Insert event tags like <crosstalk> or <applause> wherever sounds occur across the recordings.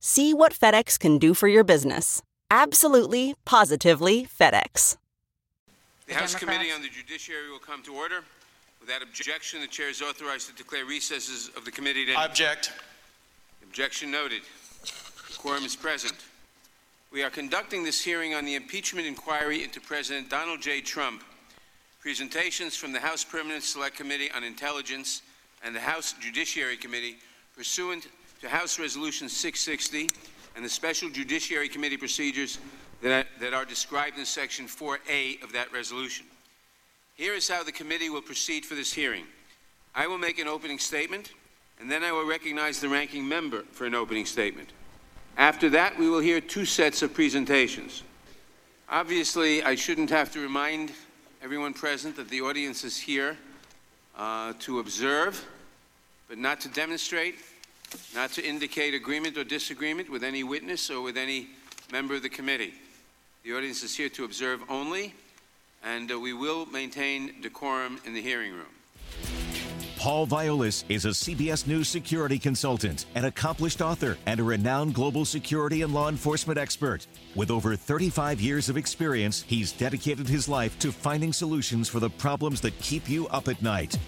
See what FedEx can do for your business. Absolutely, positively FedEx. The House Committee on the Judiciary will come to order. Without objection, the chair is authorized to declare recesses of the committee to object. Objection noted. Quorum is present. We are conducting this hearing on the impeachment inquiry into President Donald J. Trump. Presentations from the House Permanent Select Committee on Intelligence and the House Judiciary Committee pursuant to House Resolution 660 and the Special Judiciary Committee procedures that, that are described in Section 4A of that resolution. Here is how the committee will proceed for this hearing. I will make an opening statement, and then I will recognize the ranking member for an opening statement. After that, we will hear two sets of presentations. Obviously, I shouldn't have to remind everyone present that the audience is here uh, to observe, but not to demonstrate, not to indicate agreement or disagreement with any witness or with any member of the committee. The audience is here to observe only, and uh, we will maintain decorum in the hearing room. Paul Viollis is a CBS News security consultant, an accomplished author, and a renowned global security and law enforcement expert. With over 35 years of experience, he's dedicated his life to finding solutions for the problems that keep you up at night.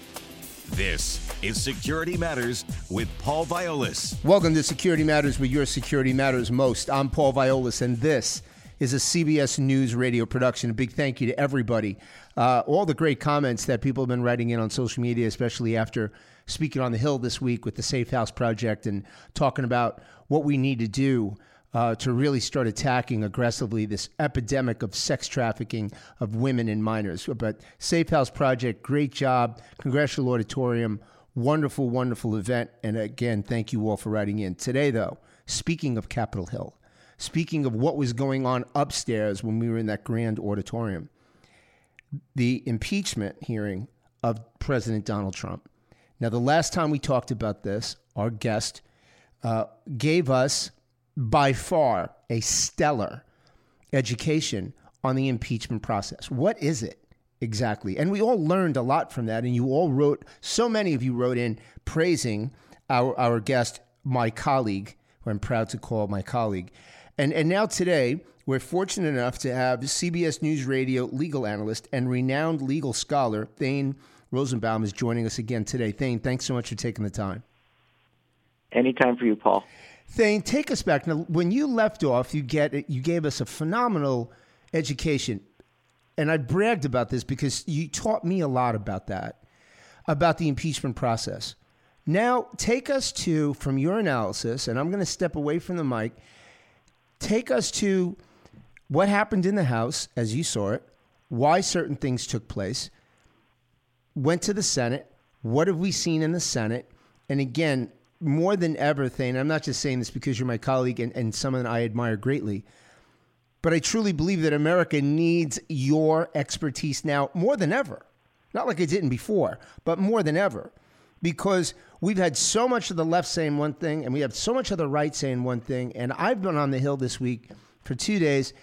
This is Security Matters with Paul Viollis. Welcome to Security Matters, where your security matters most. I'm Paul Viollis, and this is a CBS News radio production. A big thank you to everybody. Uh, all the great comments that people have been writing in on social media, especially after speaking on the Hill this week with the Safe House Project and talking about what we need to do uh, to really start attacking aggressively this epidemic of sex trafficking of women and minors. But Safe House Project, great job. Congressional Auditorium, wonderful, wonderful event. And again, thank you all for writing in. Today, though, speaking of Capitol Hill, speaking of what was going on upstairs when we were in that grand auditorium, the impeachment hearing of President Donald Trump. Now, the last time we talked about this, our guest uh, gave us by far a stellar education on the impeachment process. What is it exactly? And we all learned a lot from that. And you all wrote, so many of you wrote in praising our, our guest, my colleague, who I'm proud to call my colleague. And, and now today, we're fortunate enough to have CBS News Radio legal analyst and renowned legal scholar, Thane Rosenbaum, is joining us again today. Thane, thanks so much for taking the time. Anytime for you, Paul. Thane, take us back. Now, when you left off, you get you gave us a phenomenal education, and I bragged about this because you taught me a lot about that, about the impeachment process. Now, take us to from your analysis, and I'm going to step away from the mic. Take us to what happened in the House as you saw it, why certain things took place, went to the Senate. What have we seen in the Senate? And again, more than ever, Thane, I'm not just saying this because you're my colleague and, and someone I admire greatly, but I truly believe that America needs your expertise now more than ever. Not like it didn't before, but more than ever. Because we've had so much of the left saying one thing and we have so much of the right saying one thing. And I've been on the Hill this week for two days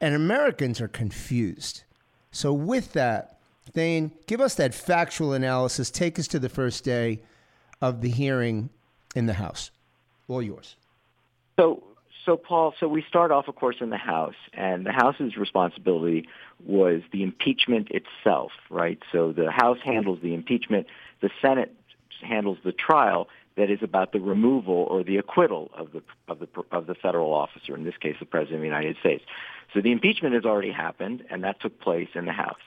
and Americans are confused. So, with that, Thane, give us that factual analysis. Take us to the first day of the hearing in the House. All yours. So, so Paul, so we start off, of course, in the House, and the House's responsibility was the impeachment itself, right? So the House handles the impeachment, the Senate handles the trial that is about the removal or the acquittal of the of the of the federal officer, in this case, the President of the United States. So the impeachment has already happened, and that took place in the House.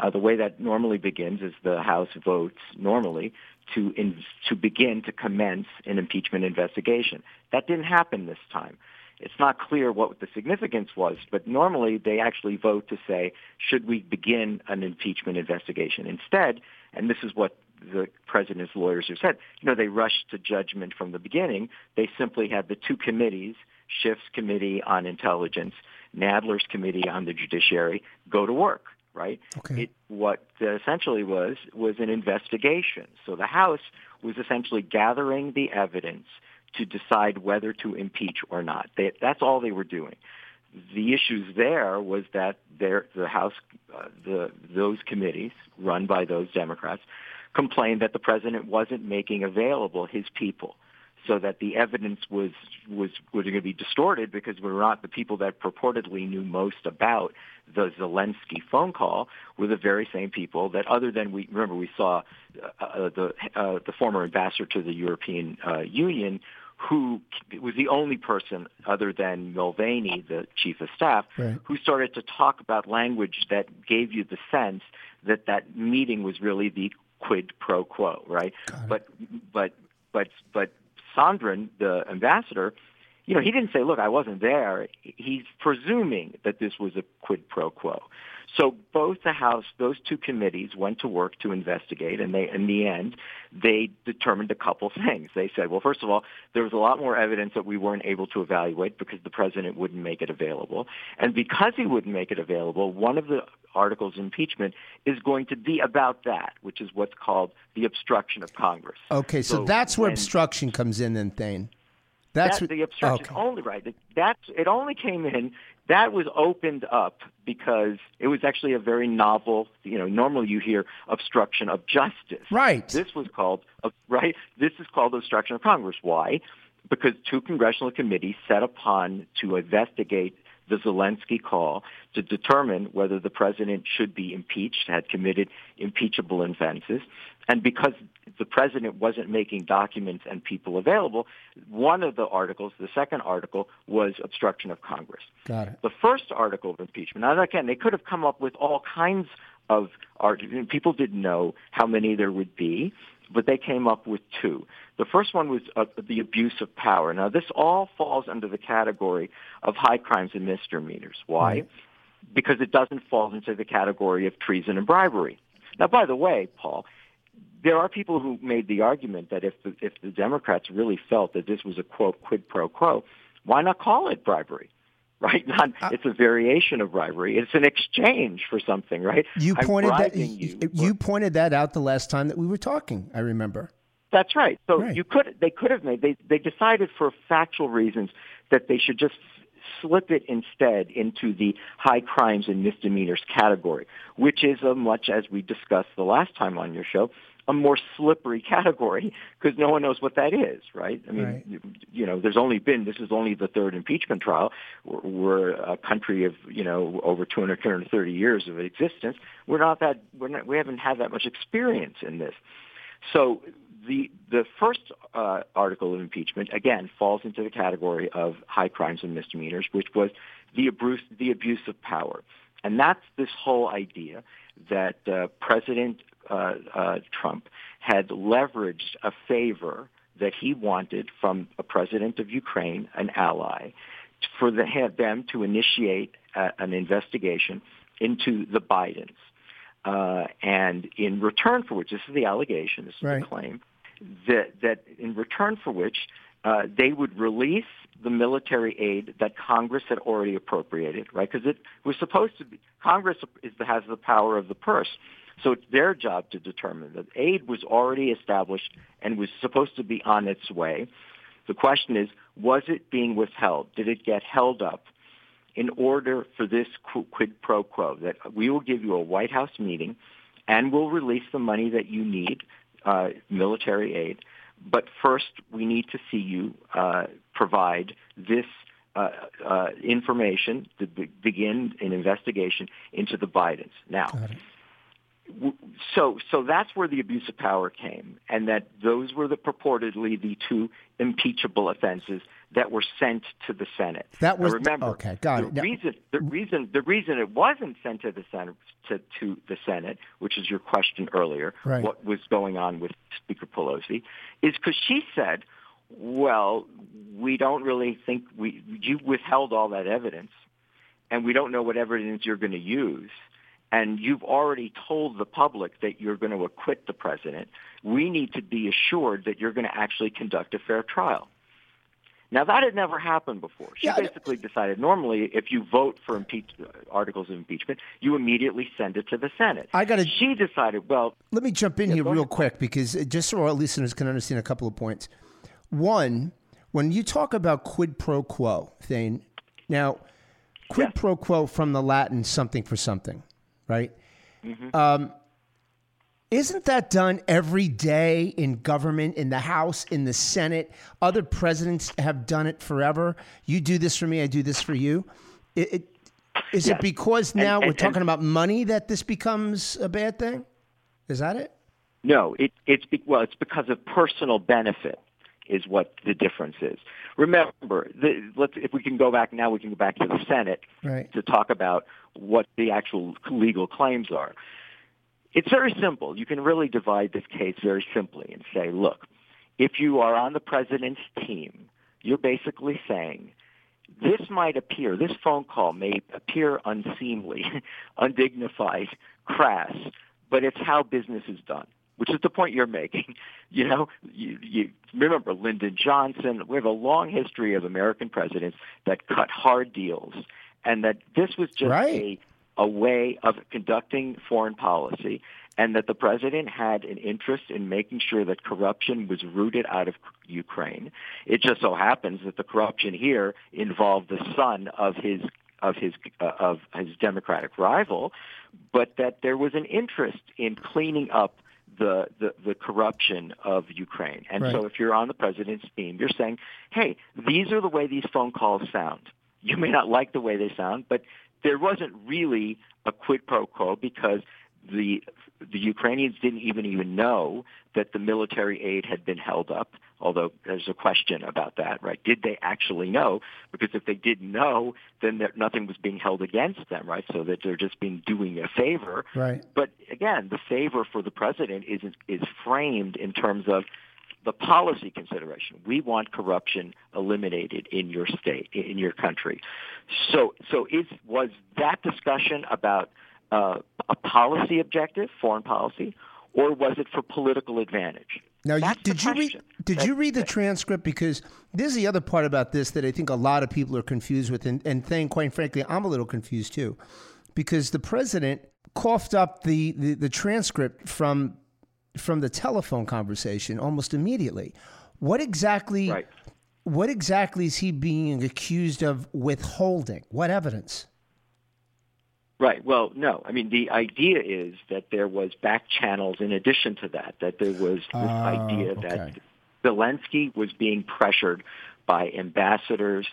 Uh, the way that normally begins is the House votes normally to in, to begin to commence an impeachment investigation. That didn't happen this time. It's not clear what the significance was, but normally they actually vote to say, should we begin an impeachment investigation? Instead, and this is what the president's lawyers have said, you know, they rushed to judgment from the beginning. They simply had the two committees, Schiff's committee on intelligence, Nadler's committee on the judiciary, go to work. Right. Okay. It, what essentially was was an investigation. So the House was essentially gathering the evidence to decide whether to impeach or not. They, that's all they were doing the issues there was that there, the House, uh, the those committees run by those Democrats complained that the president wasn't making available his people, so that the evidence was was was going to be distorted because we're not the people that purportedly knew most about the Zelensky phone call were the very same people that, other than we remember, we saw uh, uh, the uh, the former ambassador to the European uh, Union who was the only person other than Mulvaney, the chief of staff, Right. who started to talk about language that gave you the sense that that meeting was really the quid pro quo, right? But but but but Sondland, the ambassador, you know, he didn't say, "Look, I wasn't there." He's presuming that this was a quid pro quo. So both the House, those two committees went to work to investigate, and they, in the end, they determined a couple <laughs> things. They said, well, first of all, there was a lot more evidence that we weren't able to evaluate because the president wouldn't make it available, and because he wouldn't make it available, one of the articles of impeachment is going to be about that, which is what's called the obstruction of Congress. Okay, so, So that's where obstruction comes in, then, Thane. That's that, the obstruction okay. only right. That's it. Only came in. That was opened up because it was actually a very novel. You know, normally you hear obstruction of justice. Right. This was called right. This is called obstruction of Congress. Why? Because two congressional committees set upon to investigate the Zelensky call to determine whether the president should be impeached, had committed impeachable offenses, and because the president wasn't making documents and people available, one of the articles, the second article, was obstruction of Congress. Got it. The first article of impeachment, now again, they could have come up with all kinds of arguments. People didn't know how many there would be, but they came up with two. The first one was uh, the abuse of power. Now, this all falls under the category of high crimes and misdemeanors. Why? Right. Because it doesn't fall into the category of treason and bribery. Now, by the way, Paul, there are people who made the argument that if the, if the Democrats really felt that this was a quote quid pro quo, why not call it bribery? <laughs> Right? Not, uh, it's a variation of bribery. It's an exchange for something, right? You I'm pointed that you, you. you pointed that out the last time that we were talking. I remember. That's right. So Right. you could they could have made they they decided for factual reasons that they should just slip it instead into the high crimes and misdemeanors category, which is a much as we discussed the last time on your show, a more slippery <laughs> category because no one knows what that is, right? I mean, Right. you, you know, there's only been this is only the third impeachment trial. We're, we're a country of you know over 200, 230 years of existence. We're not that we're not we haven't had that much experience in this. So the the first uh, article of impeachment again falls into the category of high crimes and misdemeanors, which was the abuse the abuse of power, and that's this whole idea that uh, President uh, uh, Trump had leveraged a favor that he wanted from a president of Ukraine, an ally, for the, have them to initiate an investigation into the Bidens. Uh, and in return for which, this is the allegation, this is Right. the claim, that, that in return for which uh, they would release the military aid that Congress had already appropriated, right? Because it was supposed to be, Congress is, has the power of the purse. So it's their job to determine that aid was already established and was supposed to be on its way. The question is, was it being withheld? Did it get held up in order for this quid pro quo that we will give you a White House meeting and we'll release the money that you need, uh, military aid, but first we need to see you uh, provide this uh, uh, information to be- begin an investigation into the Bidens. Now, w- so so that's where the abuse of power came, and that those were the purportedly the two impeachable offenses that were sent to the Senate. That Now, was- remember okay, got the it. Now- reason the reason the reason it wasn't sent to the Senate to, to the Senate, which is your question earlier, Right. what was going on with Speaker Pelosi, is because she said, "Well, we don't really think we you withheld all that evidence, and we don't know what evidence you're going to use." and you've already told the public that you're going to acquit the president, we need to be assured that you're going to actually conduct a fair trial. Now that had never happened before. She Yeah, basically decided normally if you vote for impeach- articles of impeachment, you immediately send it to the Senate. I gotta- She decided, well, Let me jump in Yeah, here real ahead. quick because just so our listeners can understand a couple of points. One, when you talk about quid pro quo, Thane, now, quid Yes. pro quo from the Latin something for something, right? Mm-hmm. Um, isn't that done every day in government, in the House, in the Senate? Other presidents have done it forever. You do this for me, I do this for you. It, it, is it because now and- we're and- talking about money that this becomes a bad thing? Is that it? No, it, it's be, well, it's because of personal benefit is what the difference is. Remember, the, let's if we can go back now, we can go back to the Senate Right. to talk about what the actual legal claims are. It's very simple. You can really divide this case very simply and say, look, if you are on the president's team, you're basically saying this might appear, this phone call may appear unseemly, <laughs> undignified, crass, but it's how business is done, which is the point you're making. <laughs> You know, you, you remember Lyndon Johnson. We have a long history of American presidents that cut hard deals, and that this was just Right. a a way of conducting foreign policy and that the president had an interest in making sure that corruption was rooted out of Ukraine. It just so happens that the corruption here involved the son of his of his uh, of his Democratic rival, but that there was an interest in cleaning up the, the, the corruption of Ukraine. And so if you're on the president's team, you're saying, hey, these are the way these phone calls sound. You may not like the way they sound, but there wasn't really a quid pro quo because the the Ukrainians didn't even even know that the military aid had been held up. Although there's a question about that, right? Did they actually know? Because if they didn't know, then there, nothing was being held against them, right? So that they're just being doing a favor. Right. But again, the favor for the president is is framed in terms of the policy consideration. We want corruption eliminated in your state, in your country. So, so is was that discussion about uh, a policy objective, foreign policy, or was it for political advantage? Now, you, That's did you read? Did That- you read the transcript? Because this is the other part about this that I think a lot of people are confused with, and, and Thane, quite frankly, I'm a little confused too, because the president coughed up the, the, the transcript from from the telephone conversation almost immediately. What exactly? Right. What exactly is he being accused of withholding? What evidence? Right. Well, no. I mean, the idea is that there was back channels in addition to that. That there was this oh, idea that okay. Zelensky was being pressured by ambassadors,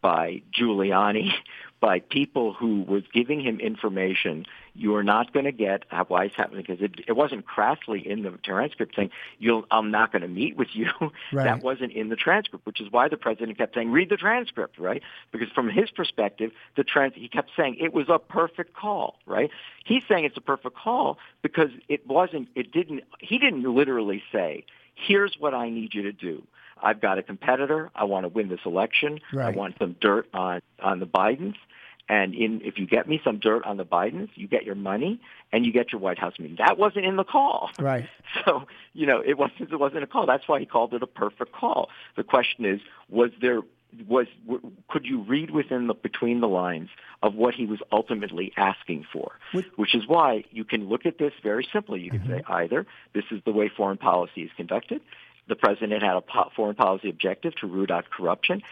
by Giuliani, <laughs> by people who was giving him information. You are not going to get uh, why it's happening because it, it wasn't crassly in the transcript saying you'll. I'm not going to meet with you. <laughs> Right. That wasn't in the transcript, which is why the president kept saying, "Read the transcript," right? Because from his perspective, the trans he kept saying it was a perfect call, right? He's saying it's a perfect call because it wasn't. It didn't. He didn't literally say, "Here's what I need you to do." I've got a competitor. I want to win this election. I want some dirt on on the Bidens. And in, if you get me some dirt on the Bidens, you get your money and you get your White House meeting. That wasn't in the call. Right. <laughs> So, you know, it wasn't it wasn't a call. That's why he called it a perfect call. The question is, was there was w- could you read within the between the lines of what he was ultimately asking for? Which- Which is why you can look at this very simply. You can mm-hmm. say either this is the way foreign policy is conducted. The president had a po- foreign policy objective to root out corruption.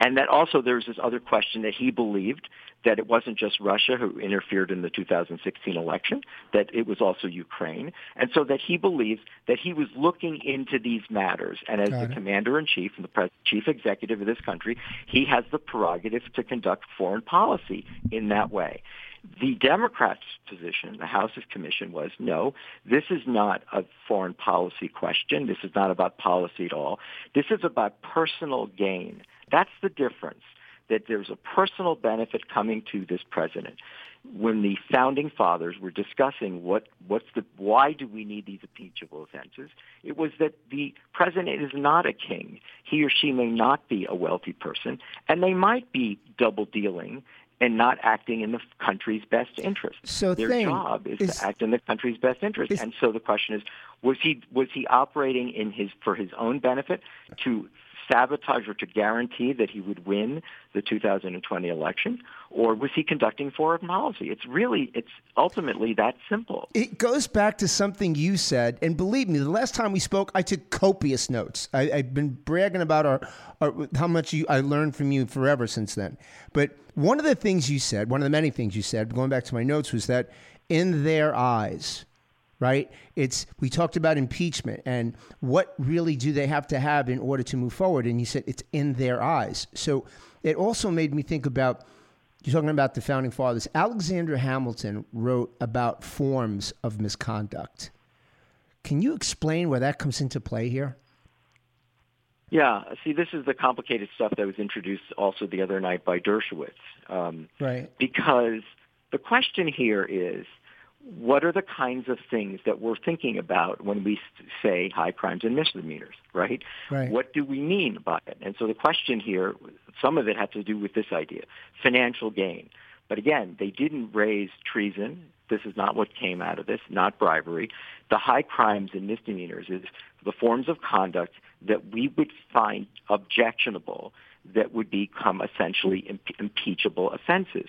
And that also there's this other question that he believed that it wasn't just Russia who interfered in the 2016 election, that it was also Ukraine. And so that he believes that he was looking into these matters. And as Got the it. commander in chief and the chief executive of this country, he has the prerogative to conduct foreign policy in that way. The Democrats' position, the House's commission, was no, this is not a foreign policy question. This is not about policy at all. This is about personal gain. That's the difference, that there's a personal benefit coming to this president. When the founding fathers were discussing what, what's the, why do we need these impeachable offenses, it was that the president is not a king. He or she may not be a wealthy person, and they might be double dealing and not acting in the country's best interest. So their thing job is, is, to act in the country's best interest. Is, and so the question is, was he was he operating in his for his own benefit to sabotage or to guarantee that he would win the 2020 election, or was he conducting foreign policy? It's really, it's ultimately that simple. It goes back to something you said, and believe me, the last time we spoke, I took copious notes. I, have been bragging about our, our how much you, I learned from you forever since then. But one of the things you said, one of the many things you said, going back to my notes, was that in their eyes, right? It's we talked about impeachment and what really do they have to have in order to move forward? And you said it's in their eyes. So it also made me think about you're talking about the founding fathers. Alexander Hamilton wrote about forms of misconduct. Can you explain where that comes into play here? Yeah, see, this is the complicated stuff that was introduced also the other night by Dershowitz. Um, right. Because the question here is what are the kinds of things that we're thinking about when we say high crimes and misdemeanors, right? right? What do we mean by it? And so the question here, some of it had to do with this idea, financial gain. But again, they didn't raise treason. This is not what came out of this, not bribery. The high crimes and misdemeanors is the forms of conduct that we would find objectionable that would become essentially impeachable offenses.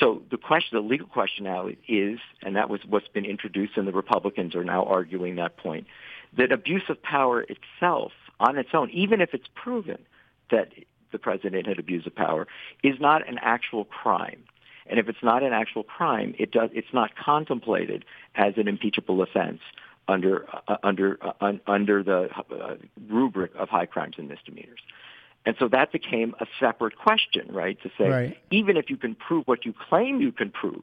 So the question, the legal question now is, and that was what's been introduced, and the Republicans are now arguing that point, that abuse of power itself, on its own, even if it's proven that the president had abused of power, is not an actual crime. And if it's not an actual crime, it does, it's not contemplated as an impeachable offense under uh, under uh, under the uh, rubric of high crimes and misdemeanors. And so that became a separate question, right? To say, right. even if you can prove what you claim you can prove,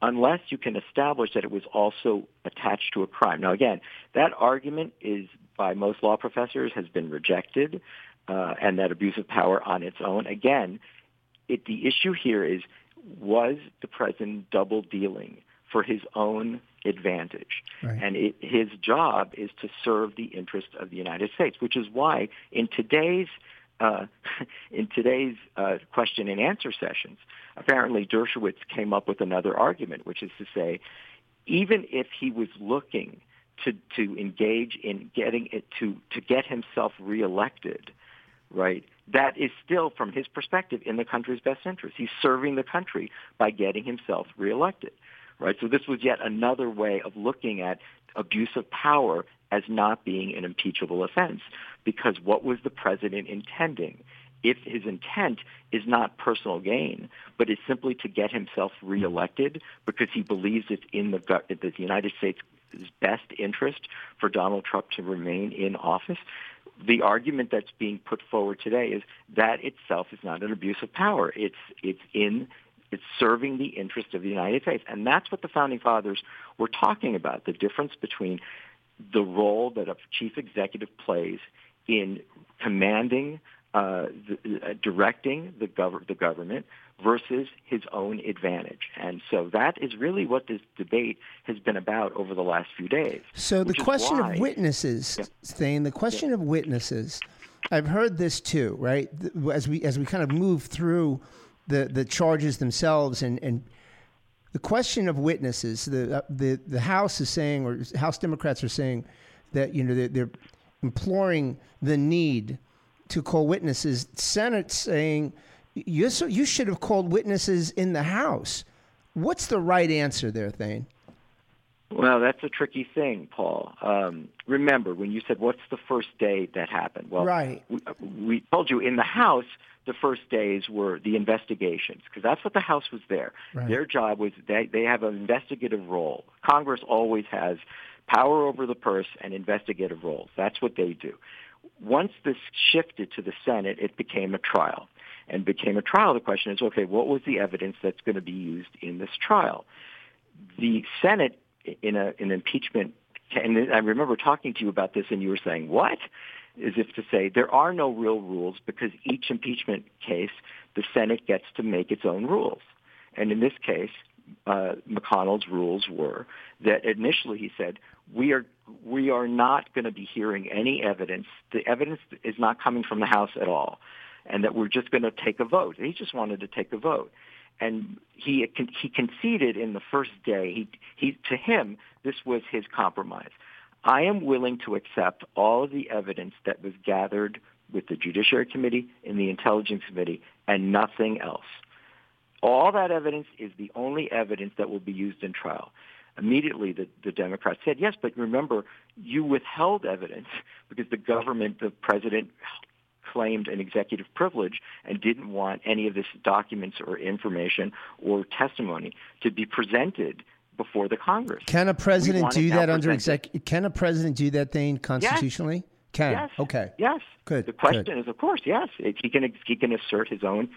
unless you can establish that it was also attached to a crime. Now, again, that argument is by most law professors has been rejected, uh, and that abuse of power on its own. Again, it, the issue here is was the president double dealing for his own advantage? Right. And it, his job is to serve the interest of the United States, which is why in today's uh, <laughs> in today's uh, question and answer sessions, apparently Dershowitz came up with another argument, which is to say, even if he was looking to to engage in getting it to to get himself reelected, right? That is still, from his perspective, in the country's best interest. He's serving the country by getting himself reelected, right? So this was yet another way of looking at abuse of power as not being an impeachable offense because what was the president intending? If his intent is not personal gain, but is simply to get himself reelected because he believes it's in the, the United States' best interest for Donald Trump to remain in office, the argument that's being put forward today is that itself is not an abuse of power. It's it's in it's serving the interest of the United States, and that's what the founding fathers were talking about: the difference between the role that a chief executive plays in commanding, uh, the, uh, directing the, gov- the government versus his own advantage. And so that is really what this debate has been about over the last few days. So the question why, of witnesses, yeah. Thane, the question yeah. of witnesses, I've heard this too, right? As we as we kind of move through the the charges themselves and and the question of witnesses, the uh, the the House is saying, or House Democrats are saying that you know they're, they're imploring the need to call witnesses. Senate saying you so you should have called witnesses in the House. What's the right answer there, Thane? Well, that's a tricky thing, Paul. Um, remember when you said, "What's the first day that happened?" Well, right. we, we told you in the House the first days were the investigations because that's what the House was there. Right. Their job was they they have an investigative role. Congress always has power over the purse and investigative roles. That's what they do. Once this shifted to the Senate, it became a trial. And became a trial, the question is, okay, what was the evidence that's going to be used in this trial? The Senate, in, a, in an impeachment, and I remember talking to you about this, and you were saying, what? As if to say, there are no real rules because each impeachment case, the Senate gets to make its own rules. And in this case, uh, McConnell's rules were that initially he said we are we are not going to be hearing any evidence. The evidence is not coming from the House at all, and that we're just going to take a vote. He just wanted to take a vote, and he he conceded in the first day. He he to him this was his compromise. I am willing to accept all of the evidence that was gathered with the Judiciary Committee and the Intelligence Committee and nothing else. All that evidence is the only evidence that will be used in trial. Immediately, the, the Democrats said, yes, but remember, you withheld evidence because the government, the president claimed an executive privilege and didn't want any of this documents or information or testimony to be presented before the Congress. Can a president do that under exec? Can a president do that thing constitutionally? Yes. Can yes. okay. Yes. Good. The question Good. is, of course, yes. He can he can assert his own.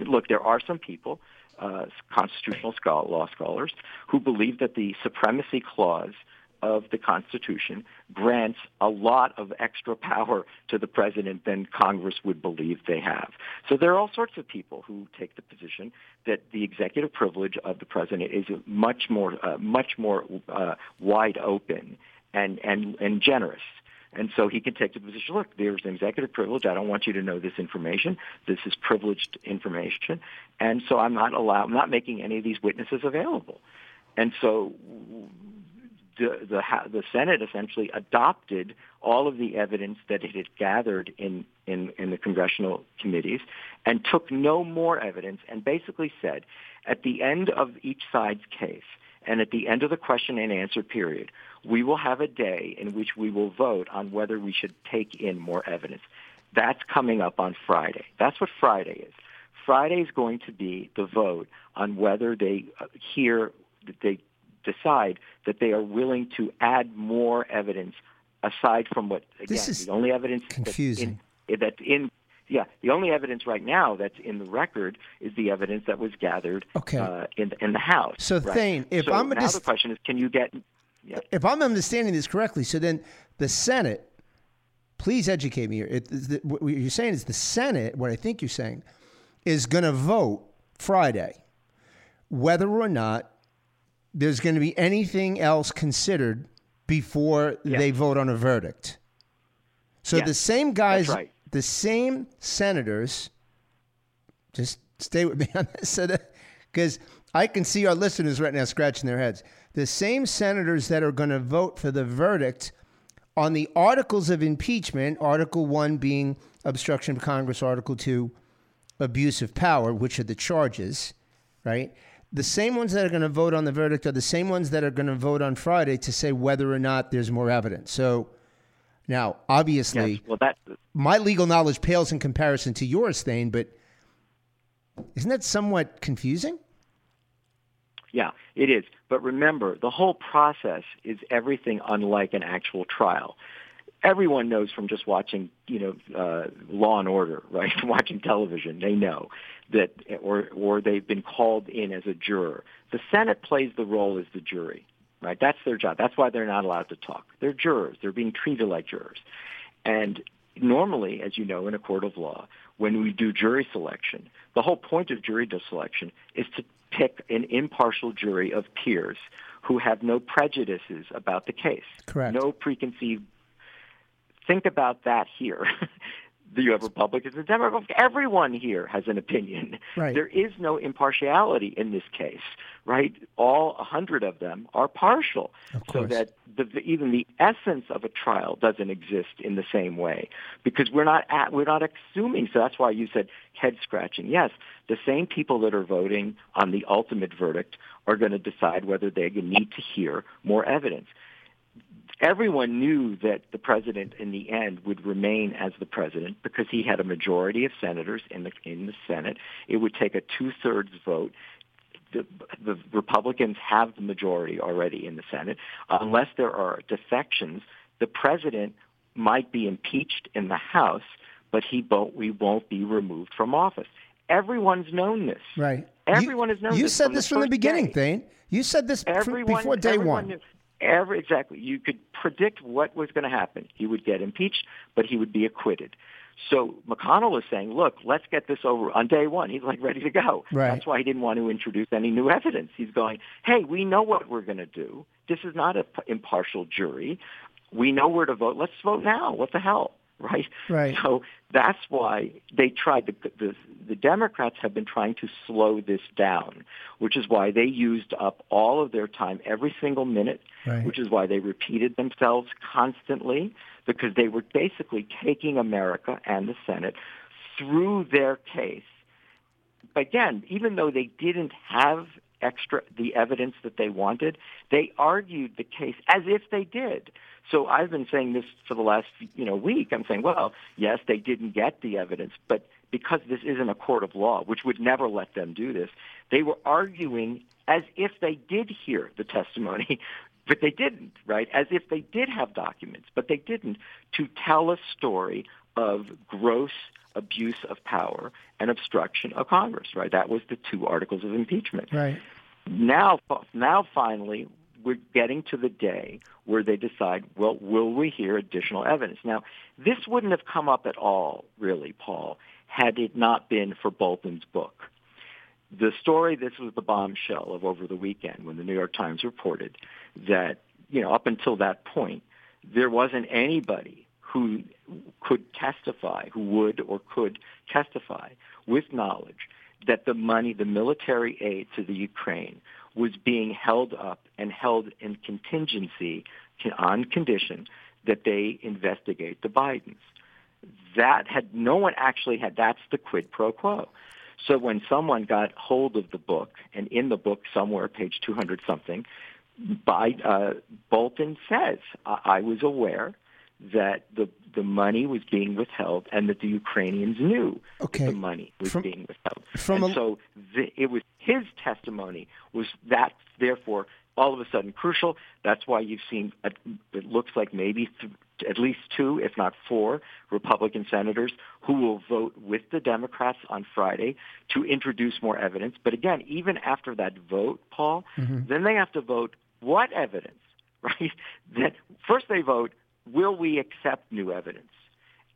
Look, there are some people, uh, constitutional law scholars, who believe that the supremacy clause of the Constitution grants a lot of extra power to the president than Congress would believe they have. So there are all sorts of people who take the position that the executive privilege of the president is much more, uh, much more uh, wide open and, and, and generous. And so he can take the position, look, there's an executive privilege. I don't want you to know this information. This is privileged information. And so I'm not allowed, I'm not making any of these witnesses available. And so the, the, Senate essentially adopted all of the evidence that it had gathered in, in, in the congressional committees and took no more evidence and basically said at the end of each side's case and at the end of the question and answer period, we will have a day in which we will vote on whether we should take in more evidence. That's coming up on Friday. That's what Friday is. Friday is going to be the vote on whether they uh, hear, that they decide that they are willing to add more evidence aside from what again This is the only evidence confusing. That's in, that's in yeah the only evidence right now that's in the record is the evidence that was gathered Okay. uh, in in the House. So, right? Thane, if so I'm now just- the question is, can you get? Yeah. if I'm understanding this correctly, so then the Senate, please educate me here. It, the, what you're saying is the Senate, what I think you're saying, is going to vote Friday whether or not there's going to be anything else considered before they vote on a verdict. So the same guys, right. the same senators, just stay with me on this, because I can see our listeners right now scratching their heads. The same senators that are going to vote for the verdict on the articles of impeachment, Article 1 being obstruction of Congress, Article 2, abuse of power, which are the charges, right? The same ones that are going to vote on the verdict are the same ones that are going to vote on Friday to say whether or not there's more evidence. So now, obviously, Yes. Well, that my legal knowledge pales in comparison to yours, Thane, but isn't that somewhat confusing? Yeah, it is. But remember, the whole process is everything unlike an actual trial. Everyone knows from just watching, you know, uh, Law and Order, <laughs> right? <laughs> watching television, they know that, or or they've been called in as a juror. The Senate plays the role as the jury, right? That's their job. That's why they're not allowed to talk. They're jurors. They're being treated like jurors, and normally, as you know, in a court of law, when we do jury selection, the whole point of jury selection is to pick an impartial jury of peers who have no prejudices about the case. Correct. No preconceived. Think about that here. <laughs> Do you have Republicans and Democrats? Everyone here has an opinion. Right. There is no impartiality in this case, right? All a hundred of them are partial, so that the, even the essence of a trial doesn't exist in the same way because we're not at, we're not assuming. So that's why you said head scratching. Yes, the same people that are voting on the ultimate verdict are going to decide whether they need to hear more evidence everyone knew that the president in the end would remain as the president because he had a majority of senators in the in the Senate. It would take a two-thirds vote. The, the Republicans have the majority already in the Senate. Unless there are defections, the president might be impeached in the House, but he won't, we won't be removed from office. Everyone's known this. Right. Everyone you, has known You this You said from this the from the beginning, day. Thane. You said this Everyone, before day everyone one. Knew, every exactly. You could predict what was going to happen. He would get impeached, but he would be acquitted. So McConnell is saying, "Look, let's get this over on day one." He's like ready to go. Right. That's why he didn't want to introduce any new evidence. He's going, "Hey, we know what we're going to do. This is not an impartial jury. We know where to vote. Let's vote now. What the hell?" <laughs> right? Right. So that's why they tried. The, the the Democrats have been trying to slow this down, which is why they used up all of their time every single minute. Right. Which is why they repeated themselves constantly because they were basically taking America and the Senate through their case. But again, even though they didn't have extra the evidence that they wanted, they argued the case as if they did. So I've been saying this for the last you know week. I'm saying, well, yes, they didn't get the evidence, but because this isn't a court of law, which would never let them do this, they were arguing as if they did hear the testimony, <laughs> but they didn't, right? As if they did have documents, but they didn't, to tell a story of gross abuse of power and obstruction of Congress, right? That was the two articles of impeachment. Right. Now, now finally, we're getting to the day where they decide, well, will we hear additional evidence? Now, this wouldn't have come up at all, really, Paul, had it not been for Bolton's book. The story, this was the bombshell of over the weekend when the New York Times reported that, you know, up until that point, there wasn't anybody who could testify, who would or could testify with knowledge that the money, the military aid to the Ukraine was being held up and held in contingency on condition that they investigate the Bidens. That had no one actually had. That's the quid pro quo. So when someone got hold of the book, and in the book somewhere, page 200 something, by, uh, Bolton says, I-, I was aware that the the money was being withheld and that the Ukrainians knew okay. that the money was from, being withheld. From and a, so the, it was his testimony was that therefore all of a sudden crucial. That's why you've seen a, it looks like maybe th- at least two, if not four, Republican senators who will vote with the Democrats on Friday to introduce more evidence. But again, even after that vote, Paul, mm-hmm. then they have to vote what evidence, <laughs> right? That first they vote will we accept new evidence?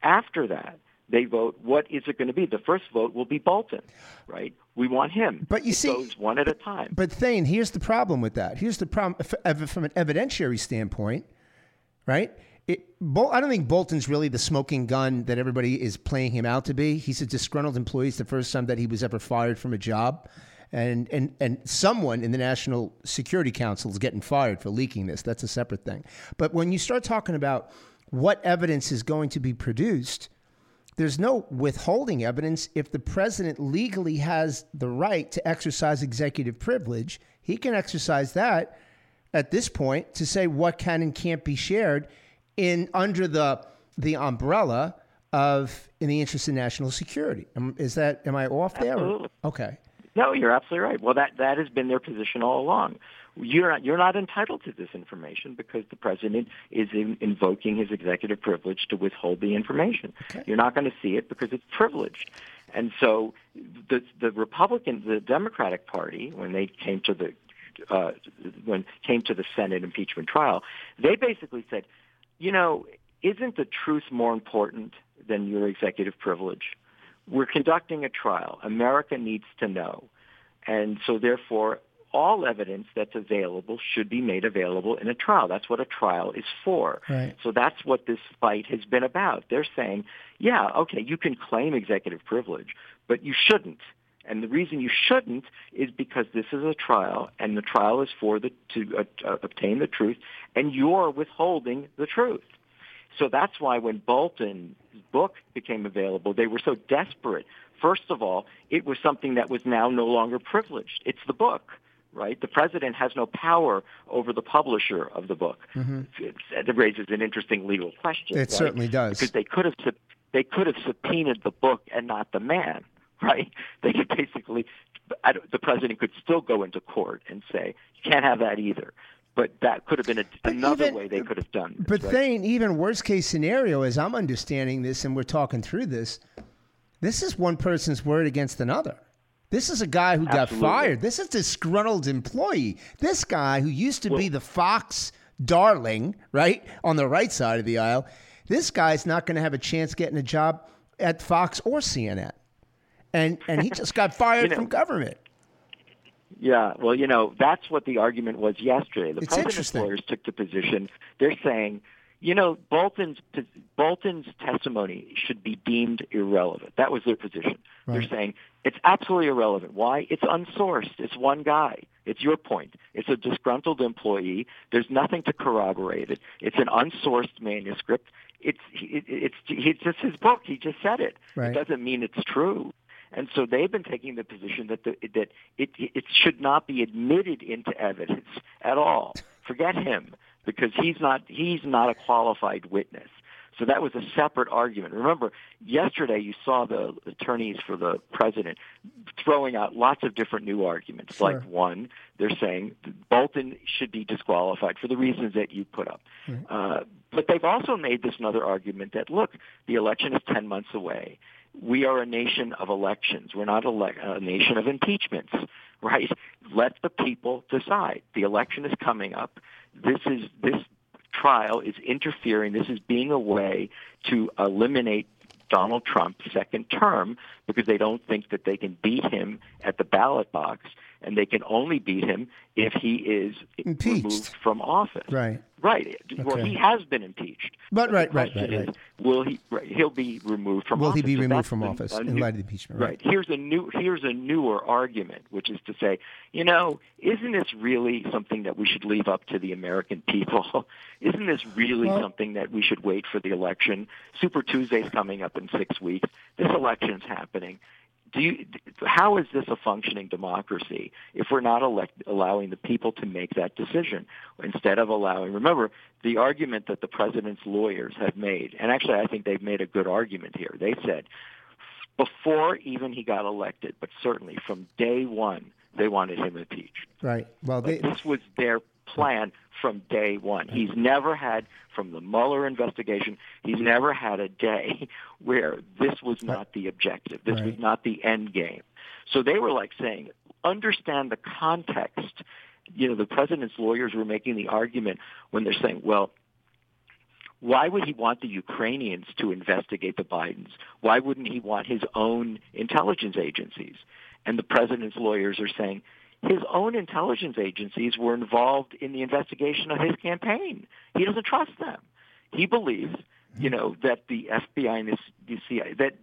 After that, they vote, what is it going to be? The first vote will be Bolton, right? We want him. But you it see, goes one at a time. But Thane, here's the problem with that. Here's the problem from an evidentiary standpoint, right? It, I don't think Bolton's really the smoking gun that everybody is playing him out to be. He's a disgruntled employee. It's the first time that he was ever fired from a job. And, and, and someone in the National Security Council is getting fired for leaking this. That's a separate thing. But when you start talking about what evidence is going to be produced, there's no withholding evidence. If the president legally has the right to exercise executive privilege, he can exercise that at this point to say what can and can't be shared in under the the umbrella of in the interest of national security. Is that am I off there? Absolutely. Okay. No, you're absolutely right. Well, that that has been their position all along. You're not you're not entitled to this information because the president is in, invoking his executive privilege to withhold the information. Okay. You're not going to see it because it's privileged. And so the the Republican, the Democratic Party, when they came to the uh, when came to the Senate impeachment trial, they basically said, you know, isn't the truth more important than your executive privilege? We're conducting a trial. America needs to know. And so therefore, all evidence that's available should be made available in a trial. That's what a trial is for. Right. So that's what this fight has been about. They're saying, yeah, okay, you can claim executive privilege, but you shouldn't. And the reason you shouldn't is because this is a trial, and the trial is for the to uh, obtain the truth, and you're withholding the truth. So that's why when Bolton's book became available, they were so desperate. First of all, it was something that was now no longer privileged. It's the book, right? The president has no power over the publisher of the book. Mm-hmm. It, raises an interesting legal question. It right? certainly does. Because they could have they could have subpoenaed the book and not the man, <laughs> right? They could basically the president could still go into court and say you can't have that either but that could have been a, another even, way they could have done. This, but right? Thane, even worst case scenario, as I'm understanding this, and we're talking through this, this is one person's word against another. This is a guy who Absolutely. got fired. This is a disgruntled employee. This guy who used to well, be the Fox darling, right on the right side of the aisle. This guy's not going to have a chance getting a job at Fox or CNN, and and he <laughs> just got fired you know, from government. Yeah, well, you know, that's what the argument was yesterday. The It's president's lawyers took the position. They're saying, you know, Bolton's Bolton's testimony should be deemed irrelevant. That was their position. Right. They're saying it's absolutely irrelevant. Why? It's unsourced. It's one guy. It's your point. It's a disgruntled employee. There's nothing to corroborate it. It's an unsourced manuscript. It's it, it's it's just his book. He just said it. Right. It doesn't mean it's true. And so they've been taking the position that the, that it it should not be admitted into evidence at all. Forget him because he's not he's not a qualified witness. So that was a separate argument. Remember, yesterday you saw the attorneys for the president throwing out lots of different new arguments. Sure. Like one, they're saying Bolton should be disqualified for the reasons that you put up. Right. Uh, but they've also made this another argument that look, the election is 10 months away. We are a nation of elections. We're not ele- a nation of impeachments, <laughs> right? Let the people decide. The election is coming up. This is this trial is interfering. This is being a way to eliminate Donald Trump's second term because they don't think that they can beat him at the ballot box, and they can only beat him if he is Impeached. removed from office. Right. Right. Okay. Well, he has been impeached. But, but right, right, right, right. Will he? Right, he'll be removed from. Will office. he be removed from office in light of the impeachment? Right. right. Here's a new. Here's a newer argument, which is to say, you know, isn't this really something that we should leave up to the American people? <laughs> isn't this really well, something that we should wait for the election? Super Tuesday's coming up in six weeks. This election's happening do you, how is this a functioning democracy if we're not elect, allowing the people to make that decision instead of allowing? Remember the argument that the president's lawyers have made, and actually I think they've made a good argument here. They said before even he got elected, but certainly from day one, they wanted him impeached. Right. Well, they, this was their plan from day one. He's never had, from the Mueller investigation, he's never had a day <laughs> where this was not the objective. This right. was not the end game. So they were like saying, understand the context. You know, the president's lawyers were making the argument when they're saying, well, why would he want the Ukrainians to investigate the Bidens? Why wouldn't he want his own intelligence agencies? And the president's lawyers are saying, his own intelligence agencies were involved in the investigation of his campaign. He doesn't trust them. He believes, you know, that the FBI and the CIA, that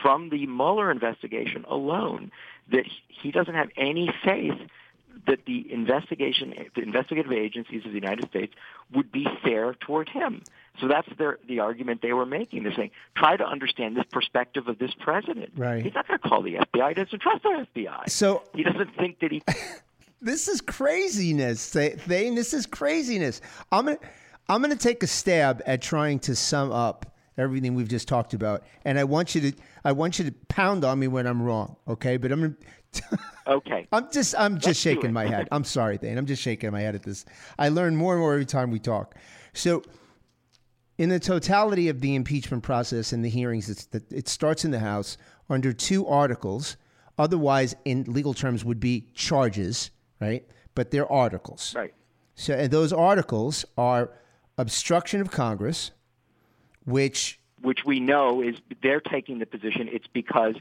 from the Mueller investigation alone, that he doesn't have any faith that the investigation, the investigative agencies of the United States would be fair toward him. So that's their, the argument they were making. They're saying, try to understand this perspective of this president. Right. He's not going to call the FBI. He doesn't trust the FBI. So he doesn't think that he. <laughs> this is craziness, Thane. This is craziness. I'm gonna, I'm gonna take a stab at trying to sum up everything we've just talked about, and I want you to, I want you to pound on me when I'm wrong. Okay, but I'm gonna. <laughs> okay. I'm just I'm just Let's shaking my head. I'm sorry, Thane. I'm just shaking my head at this. I learn more and more every time we talk. So in the totality of the impeachment process and the hearings, it starts in the House under two articles. Otherwise, in legal terms, would be charges, right? But they're articles. Right. So, and those articles are obstruction of Congress, which which we know is they're taking the position it's because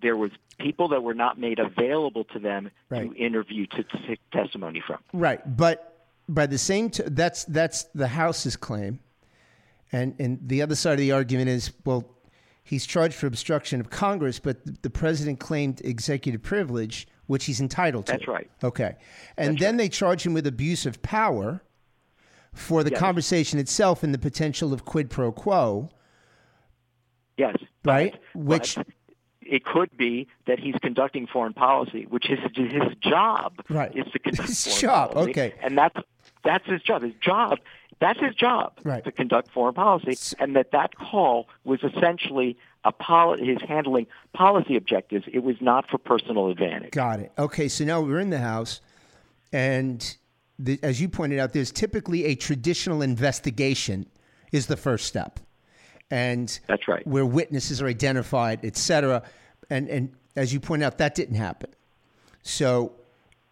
there was people that were not made available to them right. to interview to, to testimony from. Right, but by the same t- that's that's the House's claim, and and the other side of the argument is well, he's charged for obstruction of Congress, but the president claimed executive privilege, which he's entitled to. That's right. Okay, and That's then right. they charge him with abuse of power for the yes. conversation itself and the potential of quid pro quo. Yes. Right. But, which. But it could be that he's conducting foreign policy, which is his job. Right. Is to conduct <laughs> his job. Policy, okay. And that's that's his job. His job. That's his job right. to conduct foreign policy, and that that call was essentially a poli- his handling policy objectives. It was not for personal advantage. Got it. Okay, so now we're in the House, and the, as you pointed out, there's typically a traditional investigation is the first step and that's right, where witnesses are identified, et cetera. And and as you point out, that didn't happen. So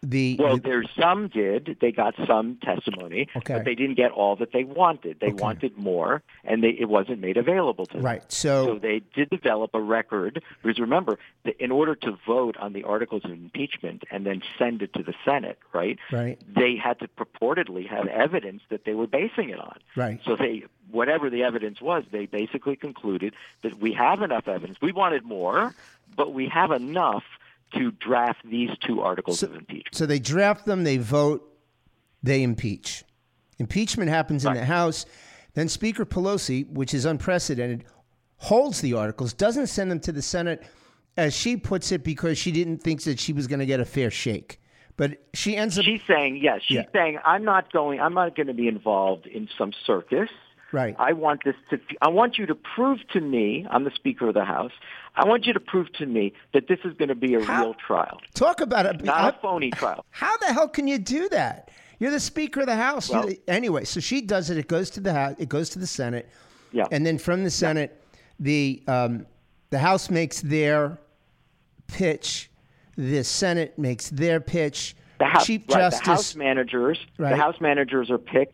the Well, the- there's some did. They got some testimony, Okay. but they didn't get all that they wanted. They Okay. wanted more, and they, it wasn't made available to them. right. So, So they did develop a record because remember, that in order to vote on the articles of impeachment and then send it to the Senate, right? Right. They had to purportedly have evidence that they were basing it on. Right. So they, whatever the evidence was, they basically concluded that we have enough evidence. We wanted more, but we have enough to draft these two articles of impeachment. so they draft them, they vote, they impeach. Impeachment happens in the House. Then Speaker Pelosi, which is unprecedented, holds the articles, doesn't send them to the Senate, as she puts it, because she didn't think that she was going to get a fair shake. But she ends up. She's saying yes. She's Yeah. saying I'm not going. I'm not going to be involved in some circus. Right. I want this to. I want you to prove to me. I'm the Speaker of the House. I want you to prove to me that this is going to be a How- real trial, Talk about it. not I- a phony trial. How the hell can you do that? You're the Speaker of the House. Well- the- anyway, so she does it. It goes to the House. It goes to the Senate. Yeah. And then from the Senate, the um, the House makes their pitch. The Senate makes their pitch. The House, Chief right, Justice. the House managers. Right. The House managers are picked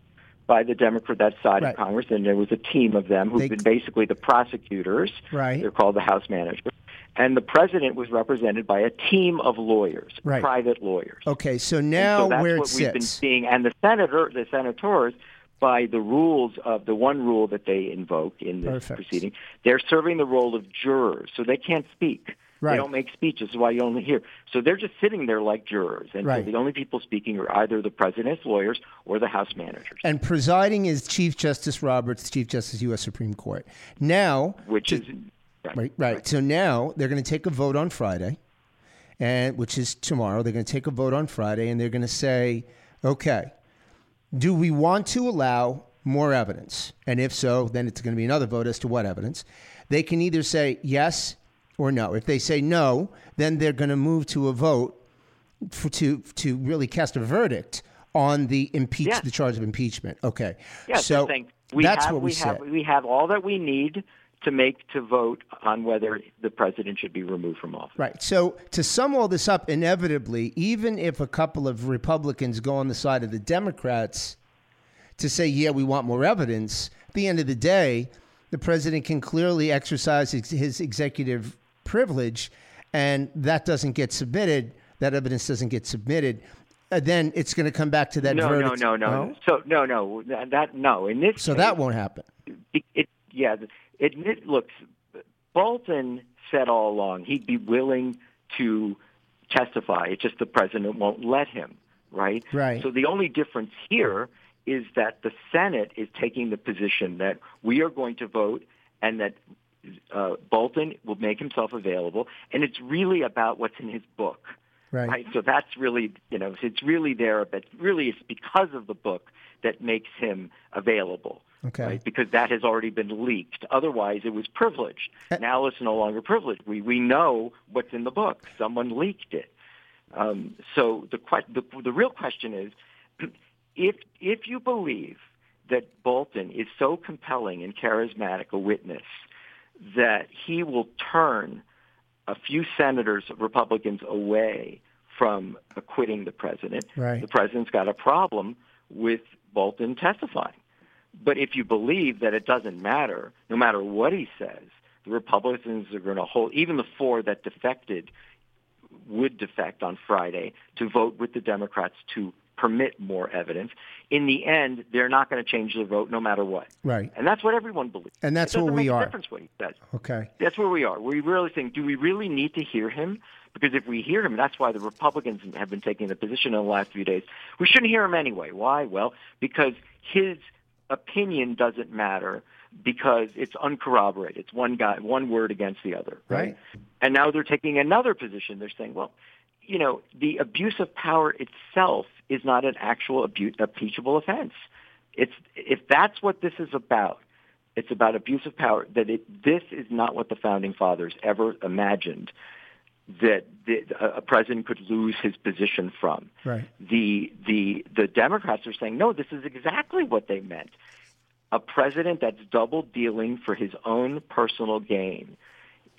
by the Democrat that side Right. of Congress, and there was a team of them who've They- been basically the prosecutors. Right. They're called the House managers. And the president was represented by a team of lawyers, Right. private lawyers. okay, so And now so that's where it what we've been seeing, and the senator, the senators, by the rules of the one rule that they invoke in this Perfect. proceeding, they're serving the role of jurors, so they can't speak. Right. They don't make speeches, is why you only hear. So they're just sitting there like jurors, and Right. so the only people speaking are either the president's lawyers or the House managers, And presiding is Chief Justice Roberts, Chief Justice, U.S. Supreme Court. Now, which to- is right. Right, right. So now they're going to take a vote on Friday, and which is tomorrow. They're going to take a vote on Friday, and they're going to say, okay, do we want to allow more evidence? And if so, then it's going to be another vote as to what evidence. They can either say yes or no. If they say no, then they're going to move to a vote for, to to really cast a verdict on the impeach Yes. the charge of impeachment. Okay, Yes, so we that's have, what we, we said. have we have all that we need to make to vote on whether the president should be removed from office. Right. So to sum all this up, inevitably, even if a couple of Republicans go on the side of the Democrats to say, yeah, we want more evidence, at the end of the day, the president can clearly exercise ex- his executive privilege, and that doesn't get submitted. That evidence doesn't get submitted. Uh, then it's going to come back to that No, verdict. no, no, no. So no, no, that, that no. In this, So case, that won't happen. it, it yeah, it, it looks. Bolton said all along he'd be willing to testify. It's just the president won't let him. Right. Right. So the only difference here is that the Senate is taking the position that we are going to vote and that uh, Bolton will make himself available, and it's really about what's in his book. Right. So that's really, you know, it's really there, but really it's because of the book that makes him available. Okay. Right? Because that has already been leaked. Otherwise, it was privileged. Uh, now it's no longer privileged. We we know what's in the book. Someone leaked it. Um, so the, que- the the real question is, <clears throat> if if you believe that Bolton is so compelling and charismatic a witness that he will turn a few senators, Republicans, away from acquitting the president, Right. the president's got a problem with Bolton testifying. But if you believe that it doesn't matter, no matter what he says, the Republicans are going to hold, even the four that defected would defect on Friday to vote with the Democrats to permit more evidence. In the end, they're not going to change the vote no matter what. Right. And that's what everyone believes. And that's where we make are. Difference what he says. Okay. That's where we are. We really think, do we really need to hear him? Because if we hear him, that's why the Republicans have been taking the position in the last few days. We shouldn't hear him anyway. Why? Well, because his opinion doesn't matter because it's uncorroborated. It's one guy, one word against the other, right? Right. And now they're taking another position. They're saying, well, you know, the abuse of power itself is not an actual abu- impeachable offense. It's if that's what this is about, it's about abuse of power. That it this is not what the founding fathers ever imagined that the, a a president could lose his position from. Right. The the the Democrats are saying no. This is exactly what they meant. A president that's double dealing for his own personal gain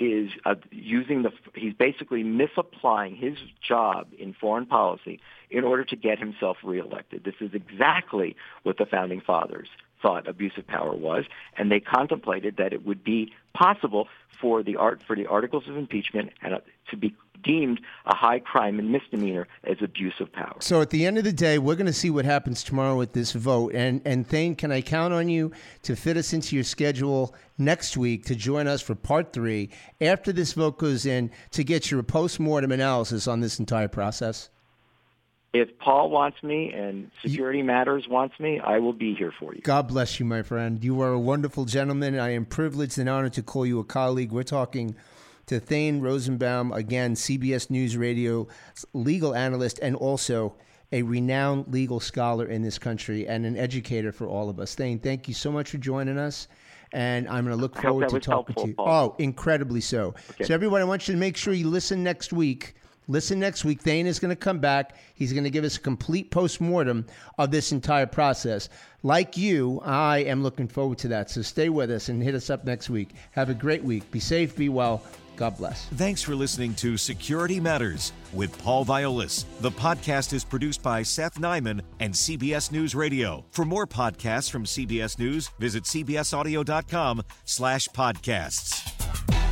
is uh, using the he's basically misapplying his job in foreign policy in order to get himself reelected. This is exactly what the founding fathers thought abuse of power was, and they contemplated that it would be possible for the art for the articles of impeachment and uh, to be deemed a high crime and misdemeanor as abuse of power. So at the end of the day, we're going to see what happens tomorrow with this vote. And and Thane, can I count on you to fit us into your schedule next week to join us for part three after this vote goes in to get your post-mortem analysis on this entire process? If Paul wants me and Security you, Matters wants me, I will be here for you. God bless you, my friend. You are a wonderful gentleman. I am privileged and honored to call you a colleague. We're talking to Thane Rosenbaum, again, CBS News Radio legal analyst and also a renowned legal scholar in this country and an educator for all of us. Thane, thank you so much for joining us. And I'm going to look forward to talking to you. Paul. Oh, incredibly so. Okay. So, everyone, I want you to make sure you listen next week. Listen next week. Thane is going to come back. He's going to give us a complete post mortem of this entire process. Like you, I am looking forward to that. So stay with us and hit us up next week. Have a great week. Be safe, be well. God bless. Thanks for listening to Security Matters with Paul Viollis. The podcast is produced by Seth Nyman and CBS News Radio. For more podcasts from CBS News, visit cbsaudio.com slash podcasts.